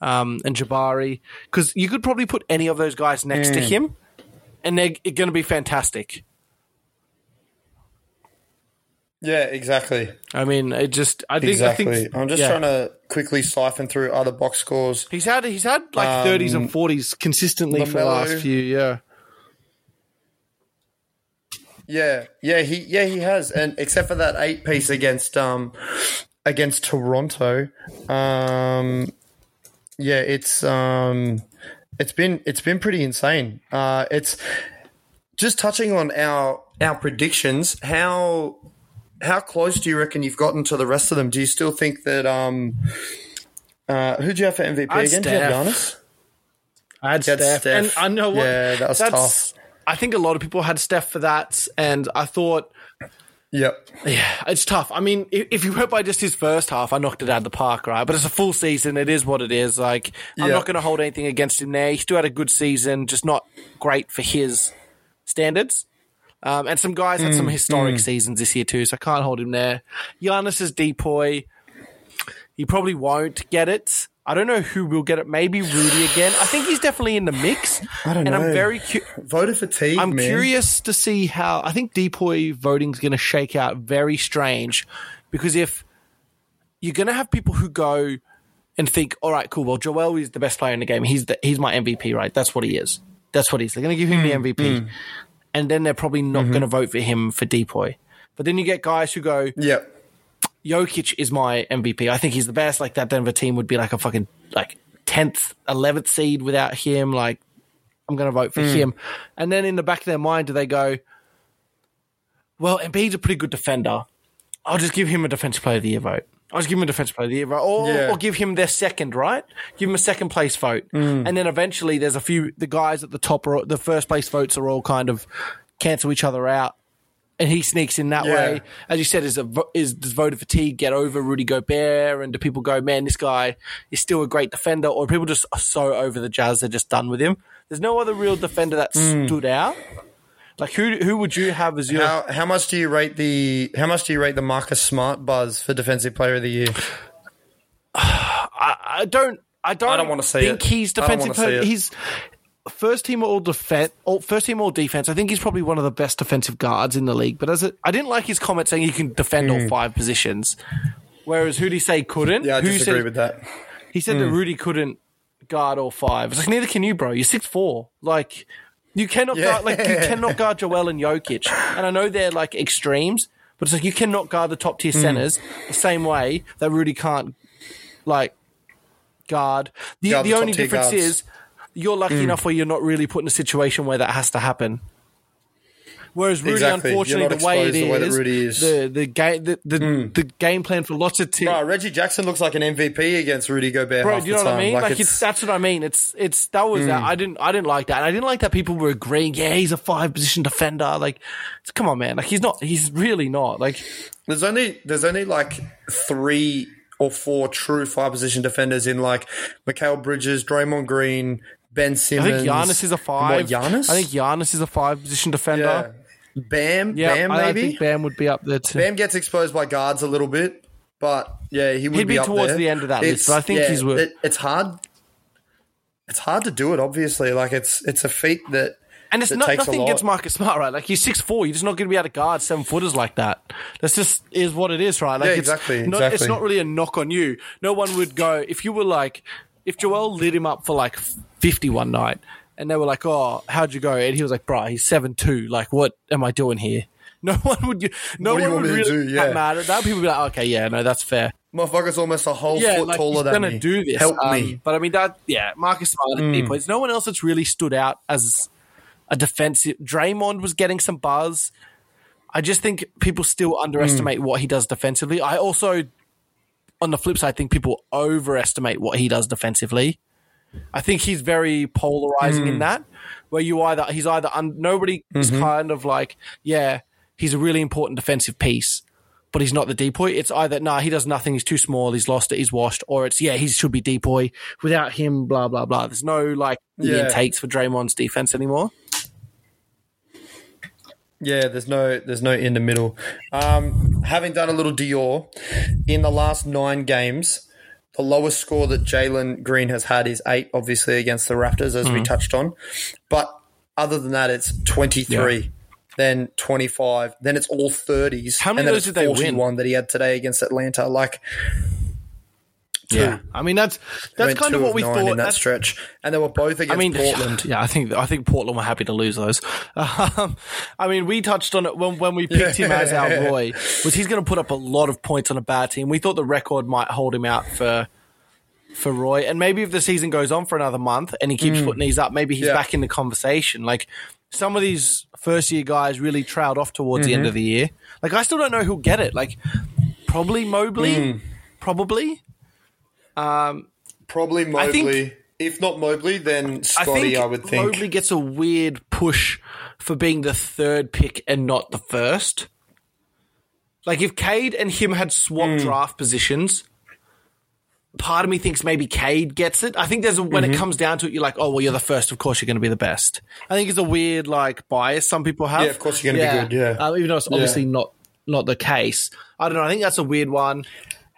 um, and Jabari because you could probably put any of those guys next Mm. to him and they're going to be fantastic. yeah, exactly. I mean, it just I think Exactly. I think I'm just yeah. trying to quickly siphon through other box scores. He's had he's had like Um, 30s and 40s consistently for the last few. Yeah. Yeah, yeah, he yeah he has, and except for that eight piece against um against Toronto, um yeah, it's um it's been it's been pretty insane. Uh, it's just touching on our our predictions. How how close do you reckon you've gotten to the rest of them? Do you still think that um uh who do you have for MVP I'd again? Do you have Steph. Giannis? I had Steph. Steph. and I know what. Yeah, that was that's, tough. I think a lot of people had Steph for that, and I thought, Yep. yeah, it's tough. I mean, if, you went by just his first half, I knocked it out of the park, right? But it's a full season. It is what it is. Like, I'm Yeah. not going to hold anything against him there. He still had a good season, just not great for his standards. Um, and some guys had Mm, some historic seasons this year too, so I can't hold him there. Giannis is DPOY. He probably won't get it. I don't know who will get it. Maybe Rudy again. I think he's definitely in the mix. I don't and know. I'm very cu- Voter fatigue. I'm man. curious to see how I think DPOY voting is going to shake out very strange because if you're going to have people who go and think, all right, cool, well, Joel is the best player in the game. He's the, he's my MVP, right? That's what he is. That's what he is. They're going to give him Hmm, the MVP, and then they're probably not Mm-hmm. going to vote for him for DPOY. But then you get guys who go, Yep. Jokic is my MVP. I think he's the best. Like that Denver team would be like a fucking like tenth, eleventh seed without him. Like I'm going to vote for hmm. him. And then in the back of their mind, do they go, "Well, Embiid's a pretty good defender. I'll just give him a defensive player of the year vote. I'll just give him a defensive player of the year vote, or, Yeah. or give him their second, right? Give him a second place vote, hmm. and then eventually there's a few. The guys at the top are the first place votes are all kind of cancel each other out and he sneaks in that Yeah. way. As you said, is a is does voter fatigue get over Rudy Gobert, and do people go, man, this guy is still a great defender, or people just are so over the Jazz they're just done with him? There's no other real defender that Hmm. stood out. Like who who would you have as your? How how much do you rate the how much do you rate the Marcus Smart buzz for defensive player of the year? I, I don't. I don't. I don't wanna see think it. he's I don't defensive. wanna see player. it. He's first team all defense. First team all defense. I think he's probably one of the best defensive guards in the league. But as it, I didn't like his comment saying he can defend all five positions. Whereas who did he say couldn't? Hmm. Yeah, I who disagree said, with that. He said that Rudy couldn't guard all five. It's like neither can you, bro. You're six four. Like you cannot Yeah. guard like you cannot guard Joel and Jokic. And I know they're like extremes, but it's like you cannot guard the top tier Hmm. centers the same way that Rudy can't like guard. The Guard the, the only difference guards. is you're lucky mm. enough where you're not really put in a situation where that has to happen. Whereas Rudy, Exactly. Unfortunately, the way it exposed the way that is, Rudy is. The the game the the, mm. the game plan for lots of teams. Bro, Reggie Jackson looks like an MVP against Rudy Gobert. Bro, do you know what I mean? Like, it's, it's, that's what I mean. It's it's that was that. I didn't I didn't like that. And I didn't like that people were agreeing. Yeah, he's a five position defender. Like, come on, man. Like he's not. He's really not. Like there's only there's only like three or four true five position defenders in like Mikal Bridges, Draymond Green, Ben Simmons. I think Giannis is a five. What, Giannis? I think Giannis is a five position defender. yeah. Bam, Yeah, Bam, I, I maybe. think Bam would be up there too. Bam gets exposed by guards a little bit, but yeah, he would He'd be up towards there. the end of that list, It's- but I think yeah, he's worth- It, it's hard. It's hard to do it. Obviously, like it's it's a feat that And it's not nothing against Marcus Smart, right? Like he's six four. You're just not going to be able to guard seven footers like that. That's just is what it is, right? Like Yeah, it's exactly, It's not really a knock on you. No one would go if you were like if Joel lit him up for like fifty one night, and they were like, "Oh, how'd you go?" And he was like, "Bro, he's seven two. Like, what am I doing here?" No one would. No What one would want me to really do? Yeah. mad at that. People would be like, "Okay, yeah, no, that's fair." motherfucker's almost a whole yeah, foot like taller he's than gonna me. do this. Help Um, me. But I mean, that yeah, Marcus Smart and deep points. No one else that's really stood out as a defensive. Draymond was getting some buzz. I just think people still underestimate what he does defensively. I also, on the flip side, I think people overestimate what he does defensively. I think he's very polarizing in mm. that, where you either he's either un, nobody is mm-hmm. kind of like, yeah, he's a really important defensive piece, but he's not the DPOY. It's either nah, he does nothing, he's too small, he's lost it, he's washed, or it's yeah, he should be DPOY. Without him, blah blah blah. There's no like Yeah. takes for Draymond's defense anymore. Yeah, there's no there's no in the middle. Um, having done a little Dior in the last nine games, the lowest score that Jalen Green has had is eight, obviously against the Raptors, as we touched on. But other than that, it's twenty three. Then 25, then it's all 30s. How many and then of those did they win? 41 that he had today against Atlanta. Like, two. I mean that's that's kind of what we thought. in that That's- stretch. And they were both against I mean, Portland. Yeah, I think I think Portland were happy to lose those. Um, I mean, we touched on it when when we picked him as our Roy. Was he's going to put up a lot of points on a bad team? We thought the record might hold him out for for Roy, and maybe if the season goes on for another month and he keeps putting these up, maybe he's Mm. Yeah. back in the conversation. Like some of these first year guys really trailed off towards the Mm-hmm. end of the year. Like I still don't know who'll get it. Like probably Mobley, Mm. probably. Probably I think- Mobley. if not Mobley, then I Scottie, think I, would think. Mobley gets a weird push for being the third pick and not the first. Like if Cade and him had swapped Hmm. draft positions, part of me thinks maybe Cade gets it. I think there's a, when Mm-hmm. it comes down to it, you're like, oh well, you're the first. Of course, you're going to be the best. I think it's a weird like bias some people have. Yeah, of course you're gonna be good, yeah. uh, even though it's obviously not not the case. I don't know. I think that's a weird one.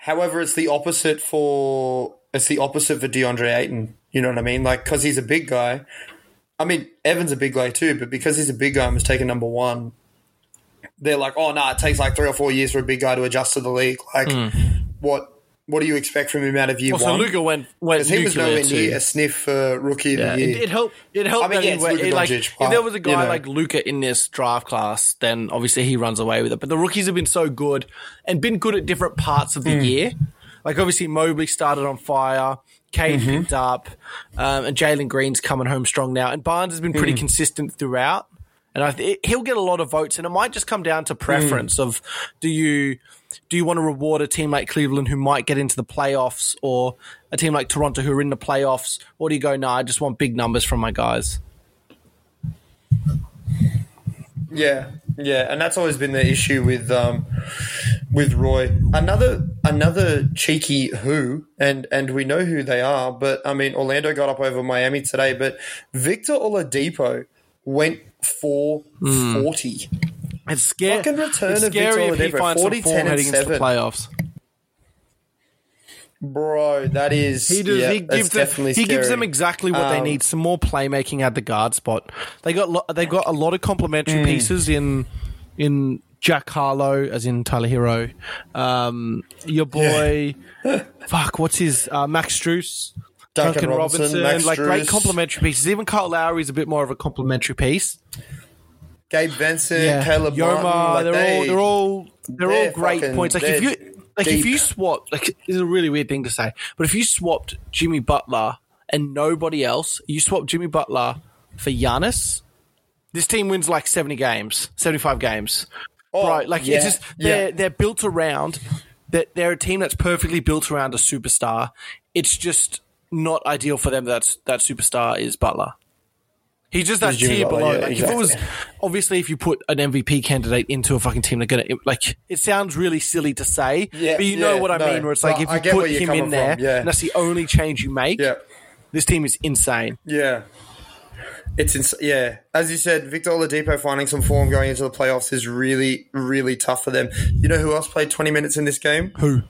However, it's the opposite for it's the opposite for DeAndre Ayton. You know what I mean? Like because he's a big guy. I mean, Evan's a big guy too, but because he's a big guy and was taken number one, they're like, oh no, it takes like three or four years for a big guy to adjust to the league. Like, hmm. what what do you expect from him out of year. Well, so? Luka went went he was nowhere too. near a sniff for rookie of the it, year. it helped. It helped. I mean, yeah, it's Luka it, like, Doncic, if there was a guy you know. like Luka in this draft class, then obviously he runs away with it. But the rookies have been so good and been good at different parts of the Hmm. year. Like obviously Mobley started on fire, Cade Mm-hmm. picked up, um, and Jalen Green's coming home strong now. And Barnes has been pretty Hmm. consistent throughout. And I he'll get a lot of votes, and it might just come down to preference of do you do you want to reward a team like Cleveland who might get into the playoffs, or a team like Toronto who are in the playoffs, or do you go, nah, I just want big numbers from my guys? Yeah, yeah, and that's always been the issue with um, with Roy. Another another cheeky who, and and we know who they are, but I mean Orlando got up over Miami today, but Victor Oladipo went for forty. It's scary. Fucking return it's of Victor scary if he finds 40, some form 10 and heading into the 7. playoffs. Bro, that is He does. Yeah, he gives them. He gives them exactly what they Um, need. Some more playmaking at the guard spot. They got. Lo- they got a lot of complementary Hmm. pieces in in Jack Harlow, as in Tyler Herro. Um, your boy, fuck, what's his uh, Max Strus. Duncan Robinson, Max like great Strus. complementary pieces. Even Kyle Lowry is a bit more of a complementary piece. Gabe Vincent, Caleb Yoma, Martin, like they're they, all they're all they're, they're all great fucking- points. Like if you like if you swap like this is a really weird thing to say, but if you swapped Jimmy Butler and nobody else, you swap Jimmy Butler for Giannis, this team wins like seventy games, seventy five games. Oh, right, like yeah, it's just they're yeah. they're built around that they're a team that's perfectly built around a superstar. It's just not ideal for them that that superstar is Butler. He's just that tier Butler, below. yeah, like if it was obviously if you put an MVP candidate into a fucking team, they're gonna like. It sounds really silly to say, Yeah, but you know yeah, what I no. mean. Where it's like if you put him in there, from, yeah. and that's the only change you make. Yeah. This team is insane. Yeah. It's ins- yeah, as you said, Victor Oladipo finding some form going into the playoffs is really, really tough for them. You know who else played twenty minutes in this game? Who?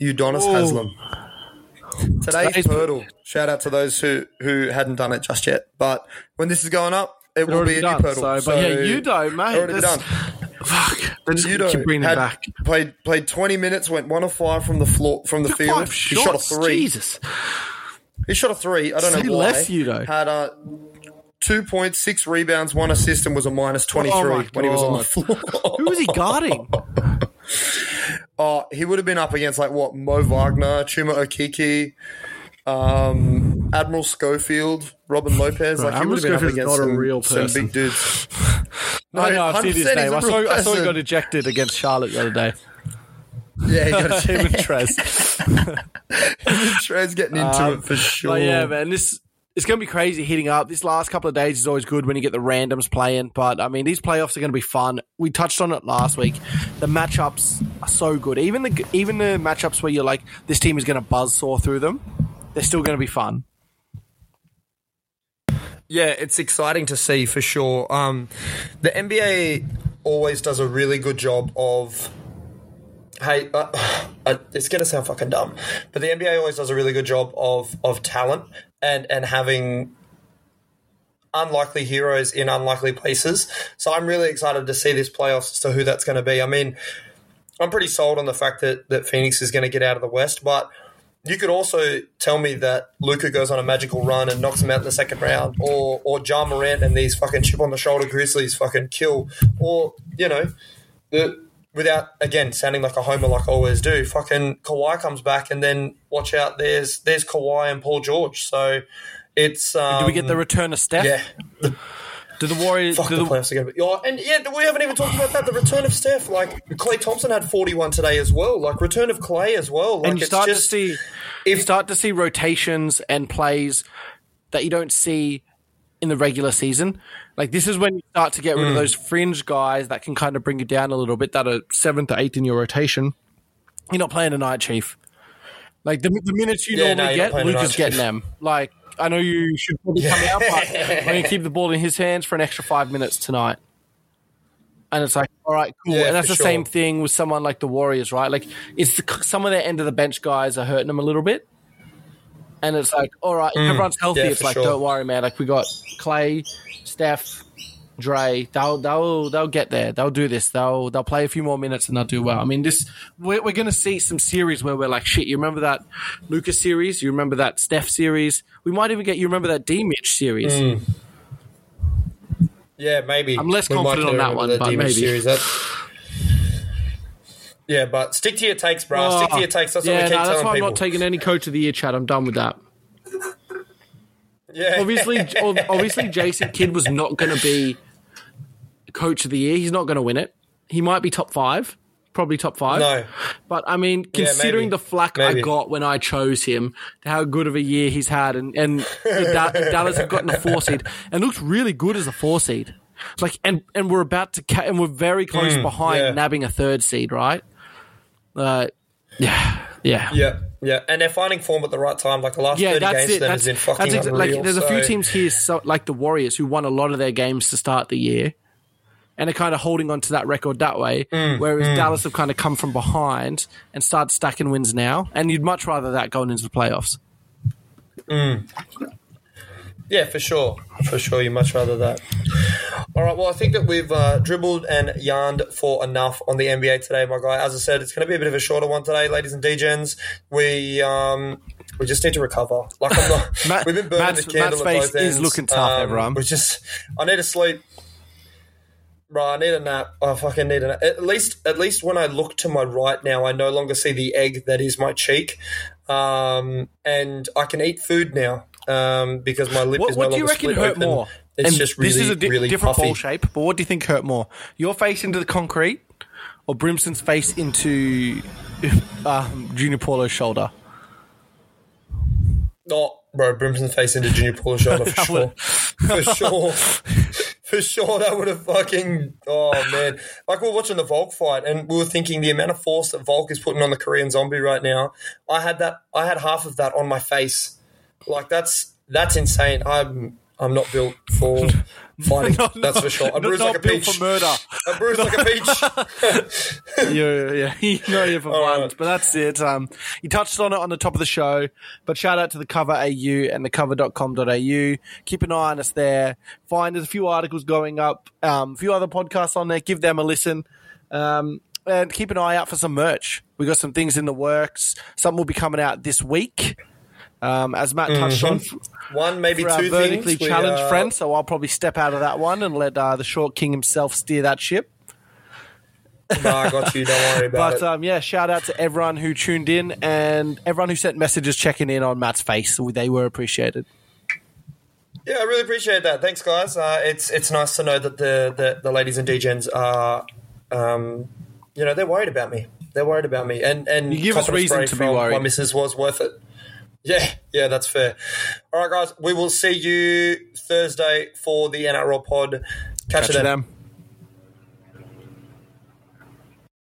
Udonis Oh. Haslem. Today's Today's- Pirtle. Shout out to those who who hadn't done it just yet. But when this is going up, it will be a done, new Pirtle. so- but yeah, Udo, mate, Already done. Fuck. They just Udo keep bringing had back. played played twenty minutes, went one of five from the floor from the field. He shot a three. Jesus. He shot a three. I don't Say know why. less, Udo. Had uh, two points, six rebounds, one assist, and was a minus twenty three Oh when he was on the floor. Who was he guarding? Oh, he would have been up against like what Mo Wagner, Chuma Okeke, um, Admiral Schofield, Robin Lopez. Like he would have been up Admiral against Schofield's not a real some person. big dudes. No, no, I've seen his name. I saw, I saw he got ejected against Charlotte the other day. Yeah, he got Him and Trez. Trez getting into Um, it for sure. But yeah, man, this it's going to be crazy hitting up. This last couple of days is always good when you get the randoms playing. But I mean, these playoffs are going to be fun. We touched on it last week. The matchups are so good. Even the even the matchups where you're like, this team is going to buzz saw through them. They're still going to be fun. Yeah, it's exciting to see for sure. Um, the NBA always does a really good job of. Hey, uh, uh, it's gonna sound fucking dumb, but the NBA always does a really good job of of talent and and having unlikely heroes in unlikely places. So I'm really excited to see this playoffs as to who that's going to be. I mean, I'm pretty sold on the fact that that Phoenix is going to get out of the West, but you could also tell me that Luka goes on a magical run and knocks him out in the second round, or or Ja Morant and these fucking chip on the shoulder Grizzlies fucking kill, or you know, the, without again sounding like a homer like I always do, fucking Kawhi comes back and then watch out, there's there's Kawhi and Paul George, so it's um, Do we get the return of Steph? yeah. The, Do the Warriors? fuck Do the the, playoffs to be. Oh, and yeah, we haven't even talked about that. The return of Steph, like Klay Thompson had 41 today as well. Like return of Klay as well. Like and you it's start just, to see you start to see rotations and plays that you don't see in the regular season. Like this is when you start to get rid Mm. of those fringe guys that can kind of bring you down a little bit. That are seventh or eighth in your rotation. You're not playing a night chief. Like the, the minutes you Yeah, no, normally not get, Luka's getting them. Like I know you should probably come out, but I'm going to keep the ball in his hands for an extra five minutes tonight. And it's like, all right, cool. Yeah, and that's the same thing with someone like the Warriors, right? Like, it's the, some of their end of the bench guys are hurting them a little bit. And it's like, all right, if everyone's healthy. Mm. Yeah, it's like, sure. don't worry, man. Like, we got Klay, Steph, Dre. They'll they'll they'll get there. They'll do this. They'll they'll play a few more minutes and they'll do well. I mean, this we're, we're going to see some series where we're like, shit. You remember that Luka's series? You remember that Steph series? We might even get you remember that D Mitch series. Mm. Yeah, maybe. I'm less We confident on that one, but maybe. Series. That- yeah, but stick to your takes, bro. Oh, stick to your takes. That's yeah, what we keep that's telling why I'm not taking any coach of the year, Chad. I'm done with that. yeah, obviously, obviously, Jason Kidd was not going to be coach of the year. He's not going to win it. He might be top five, probably top five. No. but I mean, considering maybe. the flack I got when I chose him, how good of a year he's had, and and Dallas have gotten a four seed and looks really good as a four seed. Like, and and we're about to ca- and we're very close behind Mm, yeah. nabbing a third seed, right? Uh, yeah, yeah. yeah, yeah, and they're finding form at the right time. Like the last Yeah, thirty that's games, it. then That's, has been fucking that's exa- unreal. like there's a few teams here, so, like the Warriors, who won a lot of their games to start the year, and are kind of holding on to that record that way. Mm, whereas Dallas have kind of come from behind and started stacking wins now, and you'd much rather that going into the playoffs. Yeah, for sure. For sure. You much rather that. All right. Well, I think that we've uh, dribbled and yarned for enough on the NBA today, my guy. As I said, it's going to be a bit of a shorter one today, ladies and degens. We um, we just need to recover. Like I'm not. Matt- we've been burning Matt's- the candle at face both is looking tough, Um, everyone. We just. I need to sleep. Bro, I need a nap. I fucking need a nap. At least, at least when I look to my right now, I no longer see the egg that is my cheek, um, and I can eat food now um, because my lip What, is what no do you reckon split hurt open. more? It's And just really, this is a di- really different puffy. ball shape, but what do you think hurt more? Your face into the concrete, or Brimson's face into um, Junior Paulo's shoulder? Oh, bro, Brimson's face into Junior Paulo's shoulder for sure. For sure. For sure, that would have fucking. Oh, man. Like, we are watching the Volk fight, and we were thinking the amount of force that Volk is putting on the Korean zombie right now. I had that. I had half of that on my face. Like, that's that's insane. I'm I'm not built for fighting. No, that's no, for sure. I not- bruise not like a built peach. for murder. I bruise like a peach. yeah, yeah, you know you're for All violence, right. but that's it. Um, you touched on it on the top of the show, but shout out to the cover AU and the cover.com.au. Keep an eye on us there. Find there's a few articles going up, um, a few other podcasts on there. Give them a listen. Um, and keep an eye out for some merch. We've got some things in the works. Something will be coming out this week. Um, as Matt touched on, One, maybe for our two vertically things. We, challenged uh, friend, so I'll probably step out of that one and let uh, the short king himself steer that ship. no, I got you. Don't worry about But it. um, yeah, shout out to everyone who tuned in and everyone who sent messages checking in on Matt's face. They were appreciated. Yeah, I really appreciate that. Thanks, guys. Uh, it's it's nice to know that the the, the ladies and degens are, um, you know, they're worried about me. They're worried about me, and and You give us reason to be worried. My missus was worth it. Yeah, yeah, that's fair. All right, guys, we will see you Thursday for the NRL pod. Catch, Catch you then.